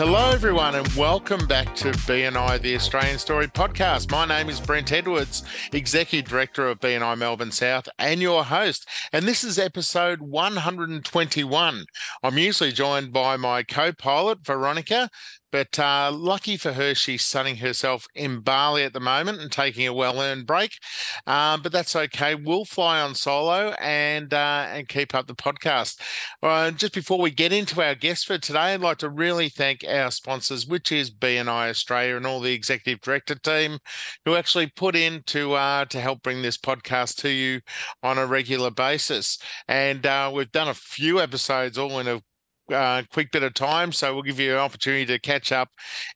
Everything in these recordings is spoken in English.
Hello, everyone, and welcome back to BNI, the Australian Story podcast. My name is Brent Edwards, Executive Director of BNI Melbourne South, and your host. And this is episode 121. I'm usually joined by my co pilot, Veronica, but uh, lucky for her, she's sunning herself in Bali at the moment and taking a well-earned break. Um, but that's okay. We'll fly on solo and uh, and keep up the podcast. Uh, just before we get into our guest for today, I'd like to really thank our sponsors, which is BNI Australia and all the executive director team who actually put in to uh, to help bring this podcast to you on a regular basis. And uh, we've done a few episodes all in a uh, quick bit of time. So we'll give you an opportunity to catch up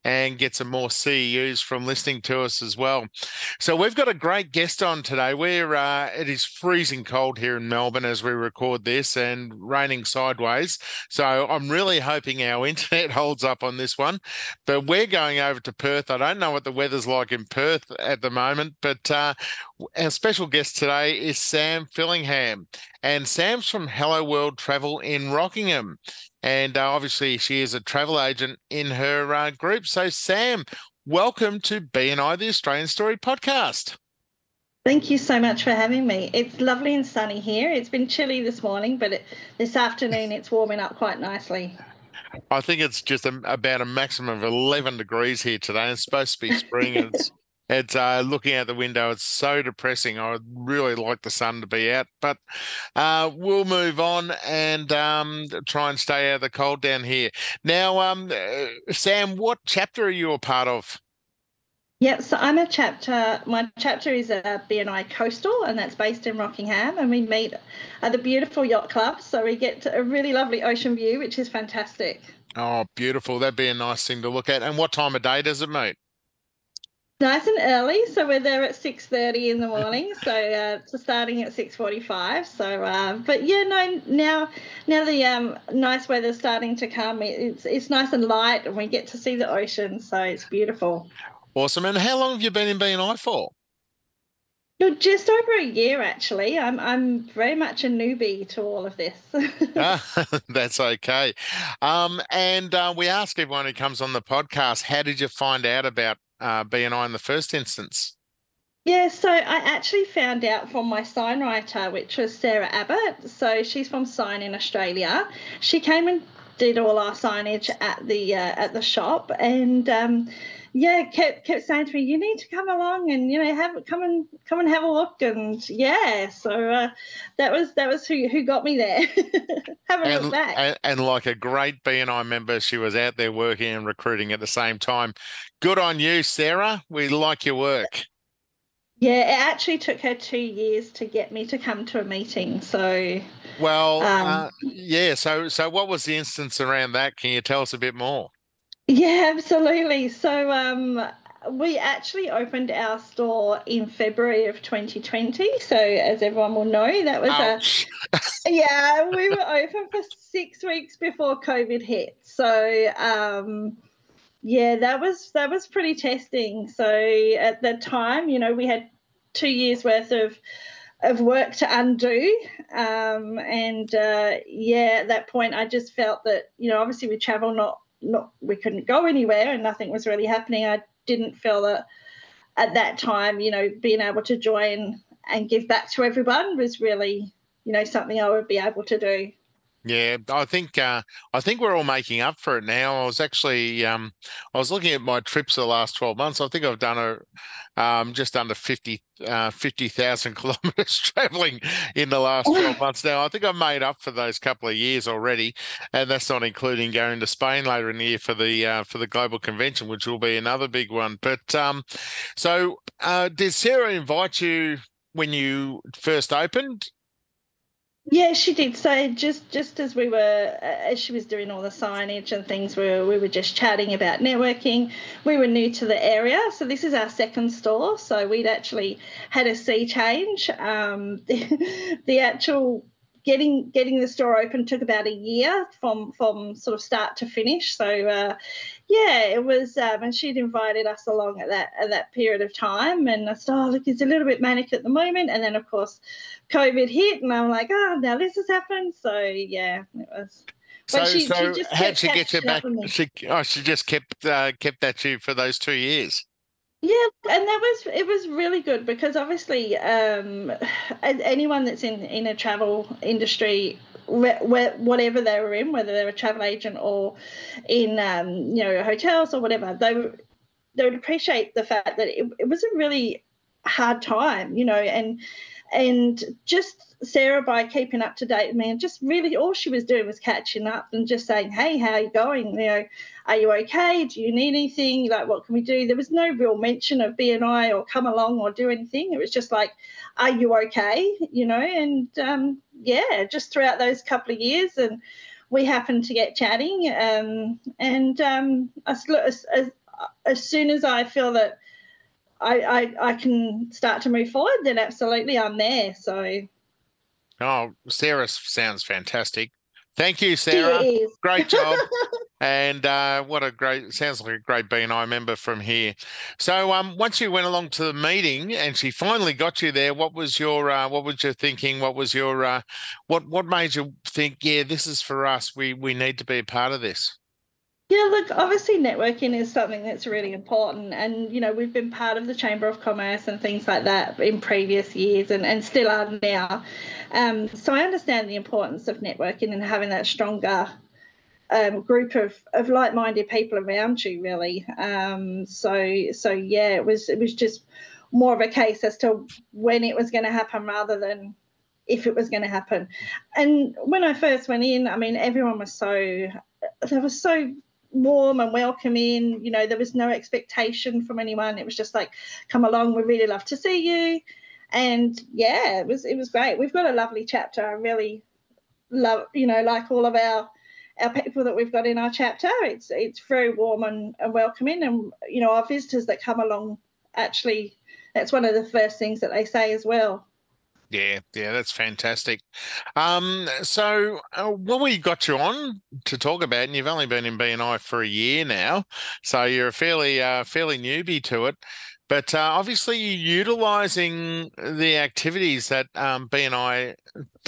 and get some more CEUs from listening to us as well. So we've got a great guest on today. We're uh, it is freezing cold here in Melbourne as we record this and raining sideways. So I'm really hoping our internet holds up on this one. But we're going over to Perth. I don't know what the weather's like in Perth at the moment, but uh, our special guest today is Sam Fillingham. And Sam's from Hello World Travel in Rockingham. And uh, obviously, she is a travel agent in her uh, group. So, Sam, welcome to BNI, the Australian Story podcast. Thank you so much for having me. It's lovely and sunny here. It's been chilly this morning, but it, this afternoon it's warming up quite nicely. I think it's just a, about a maximum of 11 degrees here today. It's supposed to be spring. and it's It's uh, looking out the window. It's so depressing. I would really like the sun to be out, but uh, we'll move on and um, try and stay out of the cold down here. Now, um, uh, Sam, what chapter are you a part of? Yep, so I'm a chapter. My chapter is a BNI Coastal, and that's based in Rockingham. And we meet at the beautiful yacht club, so we get a really lovely ocean view, which is fantastic. Oh, beautiful! That'd be a nice thing to look at. And what time of day does it meet? Nice and early so we're there at 6.30 in the morning so uh, so starting at 6.45 so uh, but yeah no now now the um, nice weather's starting to come it's it's nice and light and we get to see the ocean so it's beautiful awesome and how long have you been in bni for no, just over a year actually. I'm I'm very much a newbie to all of this. ah, that's okay. Um, and uh, we ask everyone who comes on the podcast, how did you find out about uh, BNI in the first instance? Yeah, so I actually found out from my sign writer, which was Sarah Abbott. So she's from Sign in Australia. She came and did all our signage at the uh, at the shop, and um, yeah, kept kept saying to me, "You need to come along and you know have come and come and have a look." And yeah, so uh, that was that was who who got me there. have a and, look back. And, and like a great BNI member, she was out there working and recruiting at the same time. Good on you, Sarah. We like your work. Yeah, it actually took her two years to get me to come to a meeting. So, well, um, uh, yeah. So, so what was the instance around that? Can you tell us a bit more? Yeah, absolutely. So um, we actually opened our store in February of 2020. So as everyone will know, that was Ouch. a yeah. We were open for six weeks before COVID hit. So um, yeah, that was that was pretty testing. So at the time, you know, we had two years worth of of work to undo. Um, and uh, yeah, at that point, I just felt that you know, obviously, we travel not not we couldn't go anywhere and nothing was really happening. I didn't feel that at that time, you know, being able to join and give back to everyone was really, you know, something I would be able to do. Yeah, I think uh, I think we're all making up for it now. I was actually um, I was looking at my trips the last twelve months. I think I've done a um, just under 50 uh, 50,000 kilometers traveling in the last 12 months now. I think I've made up for those couple of years already, and that's not including going to Spain later in the year for the uh, for the global convention, which will be another big one. But um, so uh, did Sarah invite you when you first opened Yeah, she did. So just just as we were, as she was doing all the signage and things, we were, we were just chatting about networking. We were new to the area, so this is our second store. So we'd actually had a sea change. Um, the, the actual getting getting the store open took about a year from from sort of start to finish. So uh, yeah, it was. Um, and she'd invited us along at that at that period of time. And I said, oh look, it's a little bit manic at the moment. And then of course, COVID hit, and I'm like, oh, now this has happened. So yeah, it was. So, she, so she how'd she get you back? She, oh, she just kept uh, kept at you for those two years. Yeah, and that was it was really good because obviously um, anyone that's in in a travel industry whatever they were in, whether they were a travel agent or in um, you know hotels or whatever, they they would appreciate the fact that it, it was a really hard time, you know, and and just Sarah by keeping up to date with me and just really all she was doing was catching up and just saying, Hey, how are you going? You know, are you okay? Do you need anything? Like what can we do? There was no real mention of BNI or come along or do anything. It was just like, Are you okay? You know, and um, yeah, just throughout those couple of years and we happened to get chatting um, and um, as, as, as soon as I feel that I, I, I can start to move forward, then absolutely I'm there. So. Oh, Sarah sounds fantastic. Thank you, Sarah. Great job. and uh, what a great sounds like a great BNI member from here. So, um, once you went along to the meeting and she finally got you there, what was your uh, what was your thinking? What was your uh, what what made you think, yeah, this is for us. We we need to be a part of this. Yeah, look, obviously networking is something that's really important. And, you know, we've been part of the Chamber of Commerce and things like that in previous years and, and still are now. Um, so I understand the importance of networking and having that stronger um, group of, of like-minded people around you, really. Um, so, so yeah, it was it was just more of a case as to when it was going to happen rather than if it was going to happen. And when I first went in, I mean, everyone was so they were so warm and welcoming. You know, there was no expectation from anyone. It was just like, come along, we really love to see you. And yeah, it was it was great. We've got a lovely chapter. I really love, you know, like all of our our people that we've got in our chapter. It's it's very warm and, and welcoming. And you know, our visitors that come along actually that's one of the first things that they say as well. Yeah, yeah, that's fantastic. Um, so uh, what we got you on to talk about, and you've only been in BNI for a year now, so you're a fairly uh, fairly newbie to it. But uh, obviously, you're utilizing the activities that um, BNI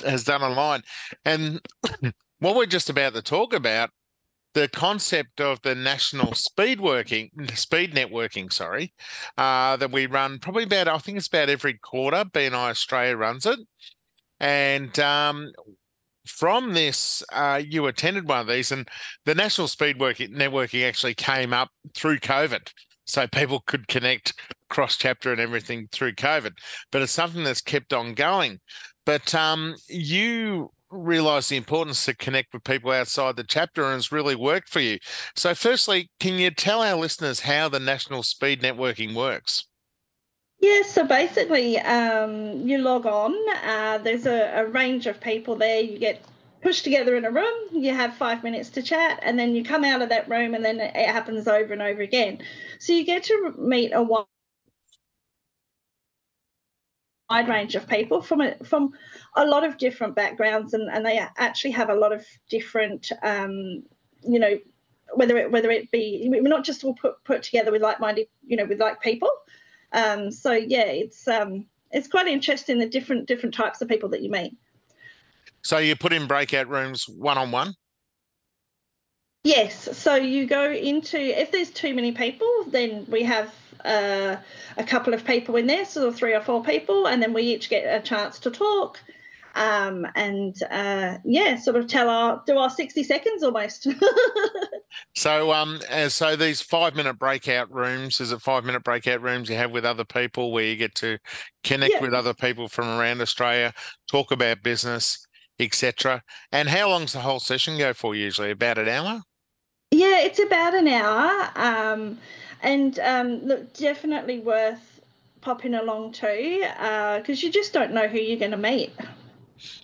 has done online, and what we're just about to talk about the concept of the national speed working speed networking sorry uh, that we run probably about i think it's about every quarter bni australia runs it. And um, from this uh, you attended one of these and the national speed working networking actually came up through covid. So people could connect cross chapter and everything through covid. But it's something that's kept on going. But um, you realize the importance to connect with people outside the chapter and it's really worked for you. So, firstly, can you tell our listeners how the National Speed Networking works? Yeah, so basically, um, you log on. Uh, there's a, a range of people there. You get pushed together in a room. You have five minutes to chat, and then you come out of that room, and then it happens over and over again. So you get to meet a wide wide range of people from a, from a lot of different backgrounds, and, and they actually have a lot of different, um, you know, whether it whether it be we're not just all put put together with like minded, you know, with like people. Um, so yeah, it's um, it's quite interesting the different different types of people that you meet. So you put in breakout rooms one on one. Yes. So you go into if there's too many people, then we have uh, a couple of people in there, so three or four people, and then we each get a chance to talk. Um, and uh, yeah, sort of tell our do our sixty seconds almost. so um, so these five minute breakout rooms is it five minute breakout rooms you have with other people where you get to connect yeah. with other people from around Australia, talk about business, etc. And how long's the whole session go for? Usually about an hour. Yeah, it's about an hour. Um, and um, look, definitely worth popping along to because uh, you just don't know who you're going to meet.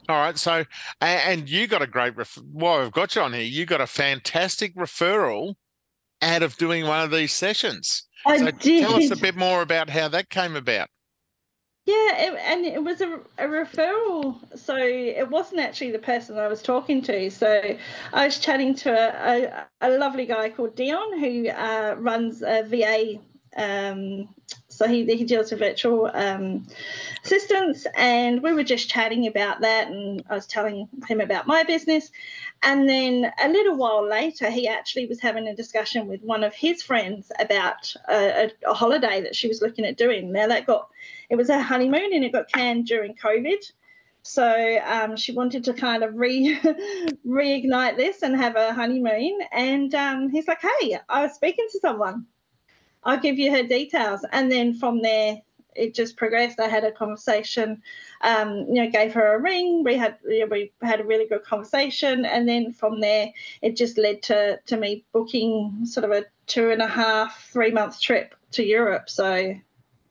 All right. So, and you got a great, ref- well, I've got you on here. You got a fantastic referral out of doing one of these sessions. I so did. tell us a bit more about how that came about. Yeah, it, and it was a, a referral. So it wasn't actually the person I was talking to. So I was chatting to a, a, a lovely guy called Dion who uh, runs a VA um, so he, he deals with virtual um, assistants, and we were just chatting about that, and I was telling him about my business. And then a little while later, he actually was having a discussion with one of his friends about a, a, a holiday that she was looking at doing. Now that got it was a honeymoon, and it got canned during COVID. So um, she wanted to kind of re reignite this and have a honeymoon. And um, he's like, "Hey, I was speaking to someone." I'll give you her details. And then from there, it just progressed. I had a conversation, um, you know, gave her a ring. We had you know, we had a really good conversation, and then from there, it just led to to me booking sort of a two and a half, three month trip to Europe. So,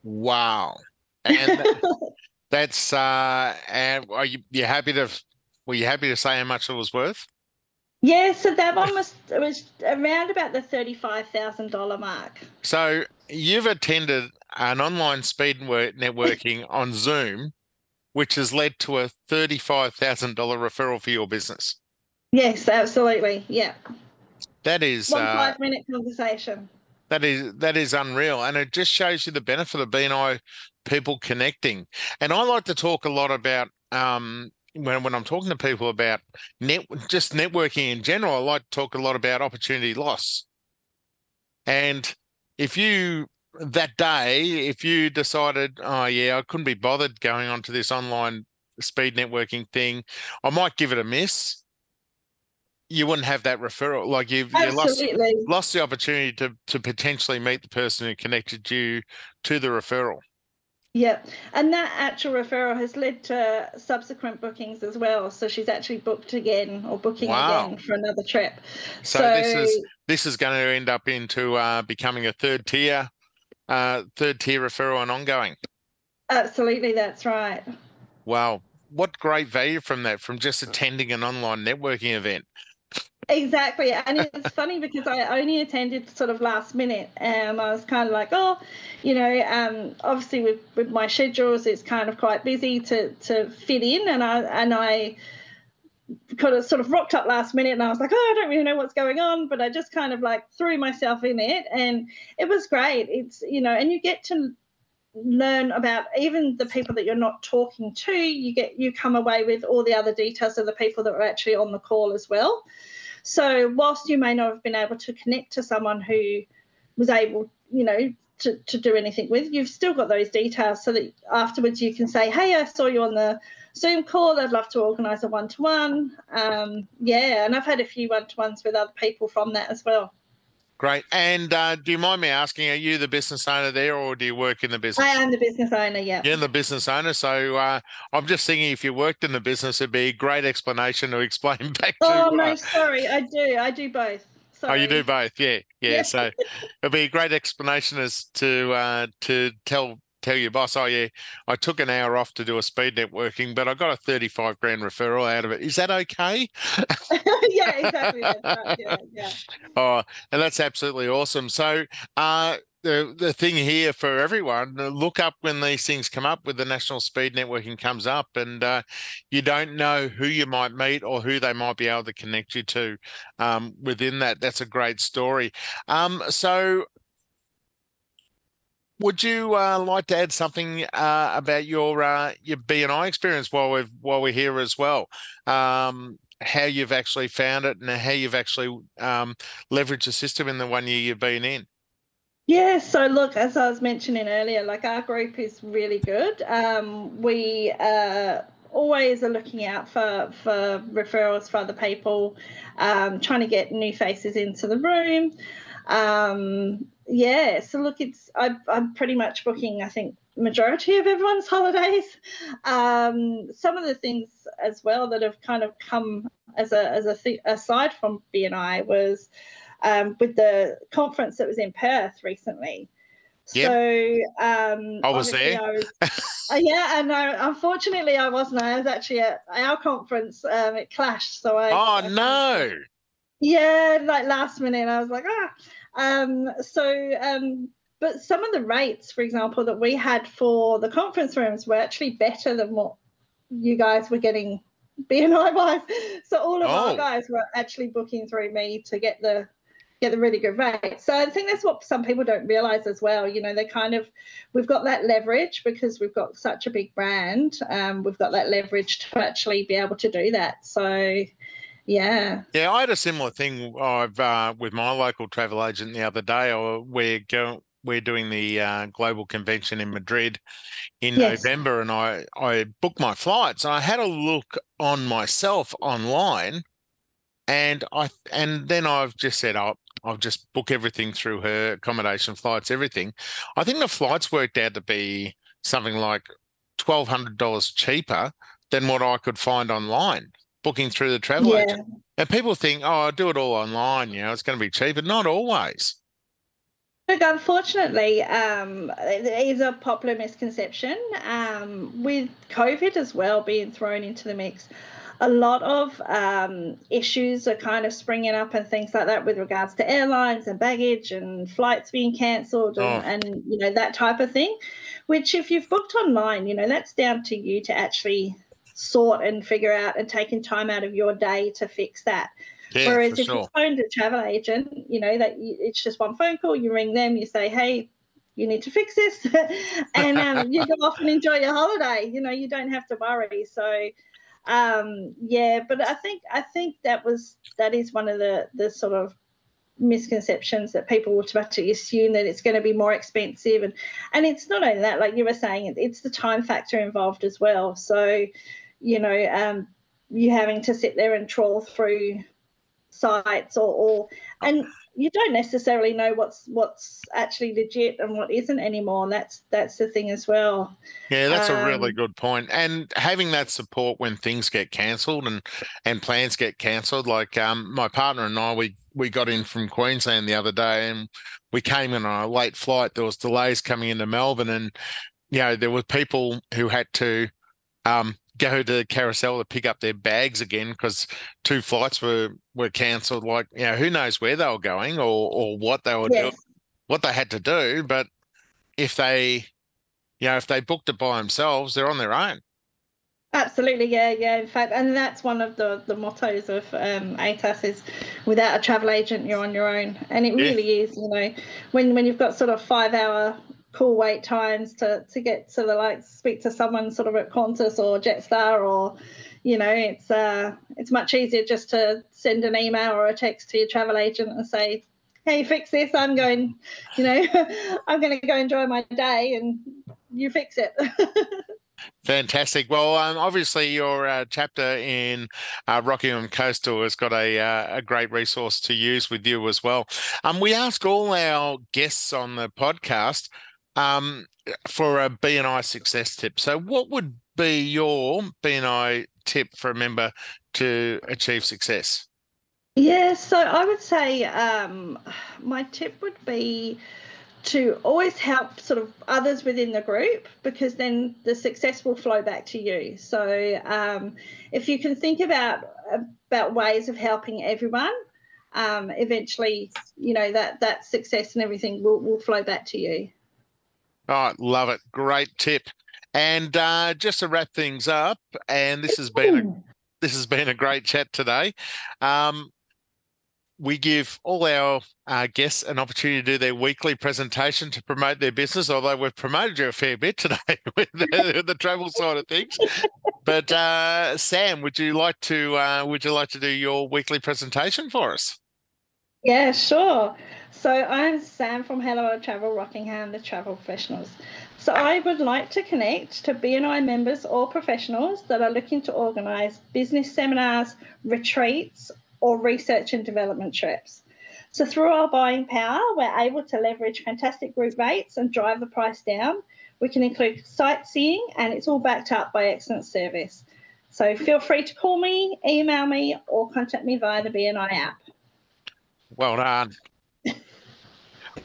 wow, and that's uh, and are you you happy to? Were you happy to say how much it was worth? Yeah, so that one was it was around about the thirty-five thousand dollar mark. So you've attended an online speed networking on Zoom, which has led to a thirty-five thousand dollar referral for your business. Yes, absolutely. Yeah. That is one uh, five-minute conversation. That is that is unreal, and it just shows you the benefit of being BNI people connecting. And I like to talk a lot about um, when when I'm talking to people about net just networking in general, I like to talk a lot about opportunity loss. And if you that day, if you decided, oh yeah, I couldn't be bothered going on to this online speed networking thing, I might give it a miss. You wouldn't have that referral. Like you've you lost, lost the opportunity to to potentially meet the person who connected you to the referral. Yeah, and that actual referral has led to subsequent bookings as well. So she's actually booked again or booking wow. again for another trip. So, so, this is this is going to end up into uh, becoming a third tier, uh, third tier referral and ongoing. Absolutely, that's right. Wow, what great value from that from just attending an online networking event. Exactly. And it's funny because I only attended sort of last minute and I was kind of like, oh, you know, um, obviously with, with my schedules, it's kind of quite busy to, to fit in. And I, and I, kind of sort of rocked up last minute and I was like, oh, I don't really know what's going on, but I just kind of like threw myself in it and it was great. It's, you know, and you get to learn about even the people that you're not talking to, you get, you come away with all the other details of the people that were actually on the call as well. So whilst you may not have been able to connect to someone who was able, you know, to, to do anything with, you've still got those details so that afterwards you can say, hey, I saw you on the Zoom call. I'd love to organise a one to one. Yeah, and I've had a few one to ones with other people from that as well. Great. And uh, do you mind me asking, are you the business owner there or do you work in the business? I am the business owner, yeah. You're the business owner. So uh, I'm just thinking if you worked in the business, it'd be a great explanation to explain back to Oh, no, uh, sorry. I do. I do both. Sorry. Oh, you do both. Yeah. Yeah. yeah. So it'll be a great explanation as to uh, to tell tell your boss, oh yeah, I took an hour off to do a speed networking, but I got a 35 grand referral out of it. Is that okay? yeah, exactly. Right. Yeah, yeah. Oh, and that's absolutely awesome. So uh the the thing here for everyone uh, look up when these things come up with the national speed networking comes up and uh, you don't know who you might meet or who they might be able to connect you to um, within that that's a great story um, so would you uh, like to add something uh, about your uh, your BNI experience while we while we're here as well? Um, how you've actually found it and how you've actually um, leveraged the system in the one year you've been in. Yeah, so look, as I was mentioning earlier, like our group is really good. Um, we uh, always are looking out for for referrals for other people, um, trying to get new faces into the room. Um, yeah, so look, it's I, I'm pretty much booking. I think majority of everyone's holidays. Um, some of the things as well that have kind of come as a as a th- aside from BNI was um, with the conference that was in Perth recently. Yep. So um, I was there. I was, uh, yeah, and I, unfortunately I wasn't. I was actually at our conference. Um, it clashed, so I. Oh I, no! Yeah, like last minute, I was like, ah. Um, so, um, but some of the rates, for example, that we had for the conference rooms were actually better than what you guys were getting BNI wise. So all of oh. our guys were actually booking through me to get the get the really good rate. So I think that's what some people don't realize as well. You know, they kind of we've got that leverage because we've got such a big brand. Um, we've got that leverage to actually be able to do that. So yeah. Yeah, I had a similar thing. I've uh, with my local travel agent the other day. We're going we're doing the uh, global convention in Madrid in yes. November, and I I booked my flights. I had a look on myself online, and I and then I've just said, oh, I'll just book everything through her accommodation, flights, everything. I think the flights worked out to be something like twelve hundred dollars cheaper than what I could find online booking through the travel yeah. agent. And people think, oh, I'll do it all online. You know, it's going to be cheaper. Not always. Look, unfortunately, um, it is a popular misconception. Um, with COVID as well being thrown into the mix, a lot of um, issues are kind of springing up and things like that with regards to airlines and baggage and flights being cancelled and, oh. and you know that type of thing. Which, if you've booked online, you know that's down to you to actually sort and figure out and taking time out of your day to fix that. Yeah, Whereas if sure. you phone a travel agent, you know that it's just one phone call. You ring them, you say, "Hey, you need to fix this," and um, you go off and enjoy your holiday. You know, you don't have to worry. So um, yeah, but I think I think that was that is one of the the sort of misconceptions that people automatically assume that it's going to be more expensive and and it's not only that like you were saying it's the time factor involved as well. So you know um you having to sit there and trawl through sites or, or and you don't necessarily know what's what's actually legit and what isn't anymore. And that's that's the thing as well. Yeah that's um, a really um, good point. And having that support when things get cancelled and and plans get cancelled like um my partner and i we we got in from queensland the other day and we came in on a late flight. There was delays coming into melbourne and you know there were people who had to um go to the carousel to pick up their bags again because two flights were were cancelled. Like, you know, who knows where they were going or or what they were yes. doing, what they had to do. But if they, you know, if they booked it by themselves, they're on their own. Absolutely, yeah, yeah. In fact, and that's one of the the mottos of um, ATAS is without a travel agent, you're on your own, and it really is. You know, when when you've got sort of five hour cool wait times to to get to the like speak to someone sort of at Qantas or Jetstar or you know it's uh it's much easier just to send an email or a text to your travel agent and say hey fix this i'm going you know i'm going to go enjoy my day and you fix it Fantastic. Well, um, obviously, your uh, chapter in uh, Rockingham Coastal has got a, uh, a great resource to use with you as well. Um, we ask all our guests on the podcast um, for a BNI success tip. So, what would be your BNI tip for a member to achieve success? Yeah, so I would say um, my tip would be to always help sort of others within the group because then the success will flow back to you. So um, if you can think about about ways of helping everyone, um, eventually, you know that that success and everything will, will flow back to you. Oh, love it. Great tip. And uh, just to wrap things up, and this has been a this has been a great chat today. Um, we give all our uh, guests an opportunity to do their weekly presentation to promote their business. Although we've promoted you a fair bit today with the, the travel side of things. But uh, Sam, would you like to uh, would you like to do your weekly presentation for us? Yeah, sure. So I'm Sam from Hello Travel Rockingham, the travel professionals. So I would like to connect to BNI members or professionals that are looking to organise business seminars, retreats, or research and development trips. So through our buying power, we're able to leverage fantastic group rates and drive the price down. We can include sightseeing and it's all backed up by excellent service. So feel free to call me, email me, or contact me via the BNI app. Well done.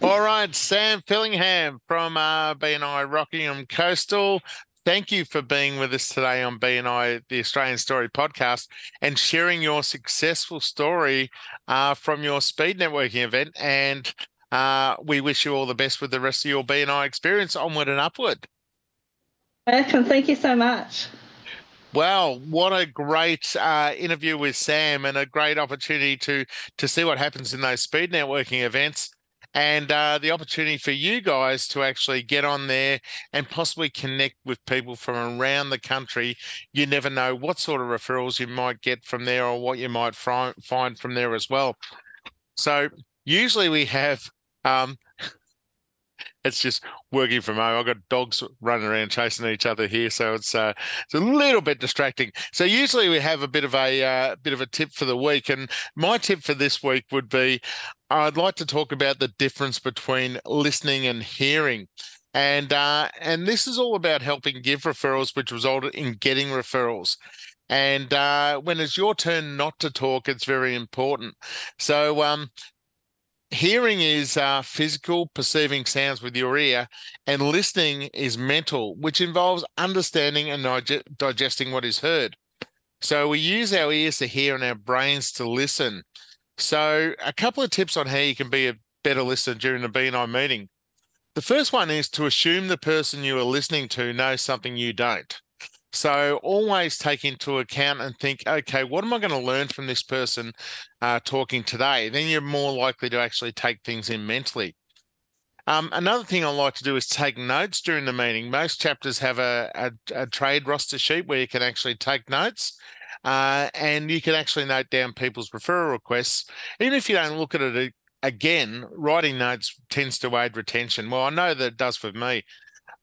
All right, Sam Fillingham from uh, BNI Rockingham Coastal. Thank you for being with us today on BNI, the Australian Story podcast, and sharing your successful story uh, from your speed networking event. And uh, we wish you all the best with the rest of your BNI experience, onward and upward. Welcome. Thank you so much. Well, what a great uh, interview with Sam, and a great opportunity to to see what happens in those speed networking events and uh, the opportunity for you guys to actually get on there and possibly connect with people from around the country. You never know what sort of referrals you might get from there or what you might find find from there as well. So usually we have um, it's just working from home. I've got dogs running around chasing each other here, so it's uh, it's a little bit distracting. So usually we have a bit of a uh, bit of a tip for the week, and my tip for this week would be I'd like to talk about the difference between listening and hearing. And uh, and this is all about helping give referrals, which resulted in getting referrals. And uh, when it's your turn not to talk, it's very important. So um, hearing is uh, physical, perceiving sounds with your ear, and listening is mental, which involves understanding and dig- digesting what is heard. So we use our ears to hear and our brains to listen. So, a couple of tips on how you can be a better listener during a BNI meeting. The first one is to assume the person you are listening to knows something you don't. So always take into account and think, okay, what am I going to learn from this person uh, talking today? Then you're more likely to actually take things in mentally. Um, another thing I like to do is take notes during the meeting. Most chapters have a, a, a trade roster sheet where you can actually take notes. Uh, and you can actually note down people's referral requests. Even if you don't look at it again, writing notes tends to aid retention. Well, I know that it does for me.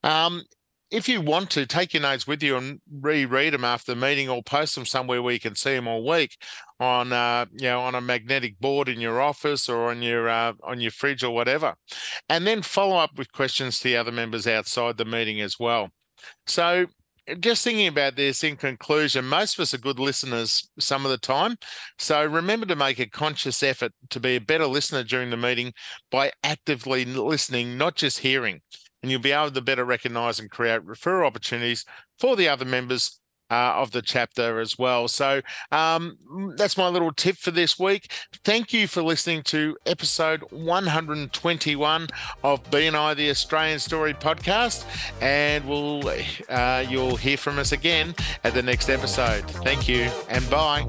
Um, if you want to take your notes with you and reread them after the meeting or post them somewhere where you can see them all week on uh, you know on a magnetic board in your office or on your uh, on your fridge or whatever. And then follow up with questions to the other members outside the meeting as well. So just thinking about this in conclusion, most of us are good listeners some of the time. So remember to make a conscious effort to be a better listener during the meeting by actively listening, not just hearing and you'll be able to better recognize and create referral opportunities for the other members uh, of the chapter as well. So um, that's my little tip for this week. Thank you for listening to episode 121 of BNI the Australian Story podcast, and we'll uh, you'll hear from us again at the next episode. Thank you and bye.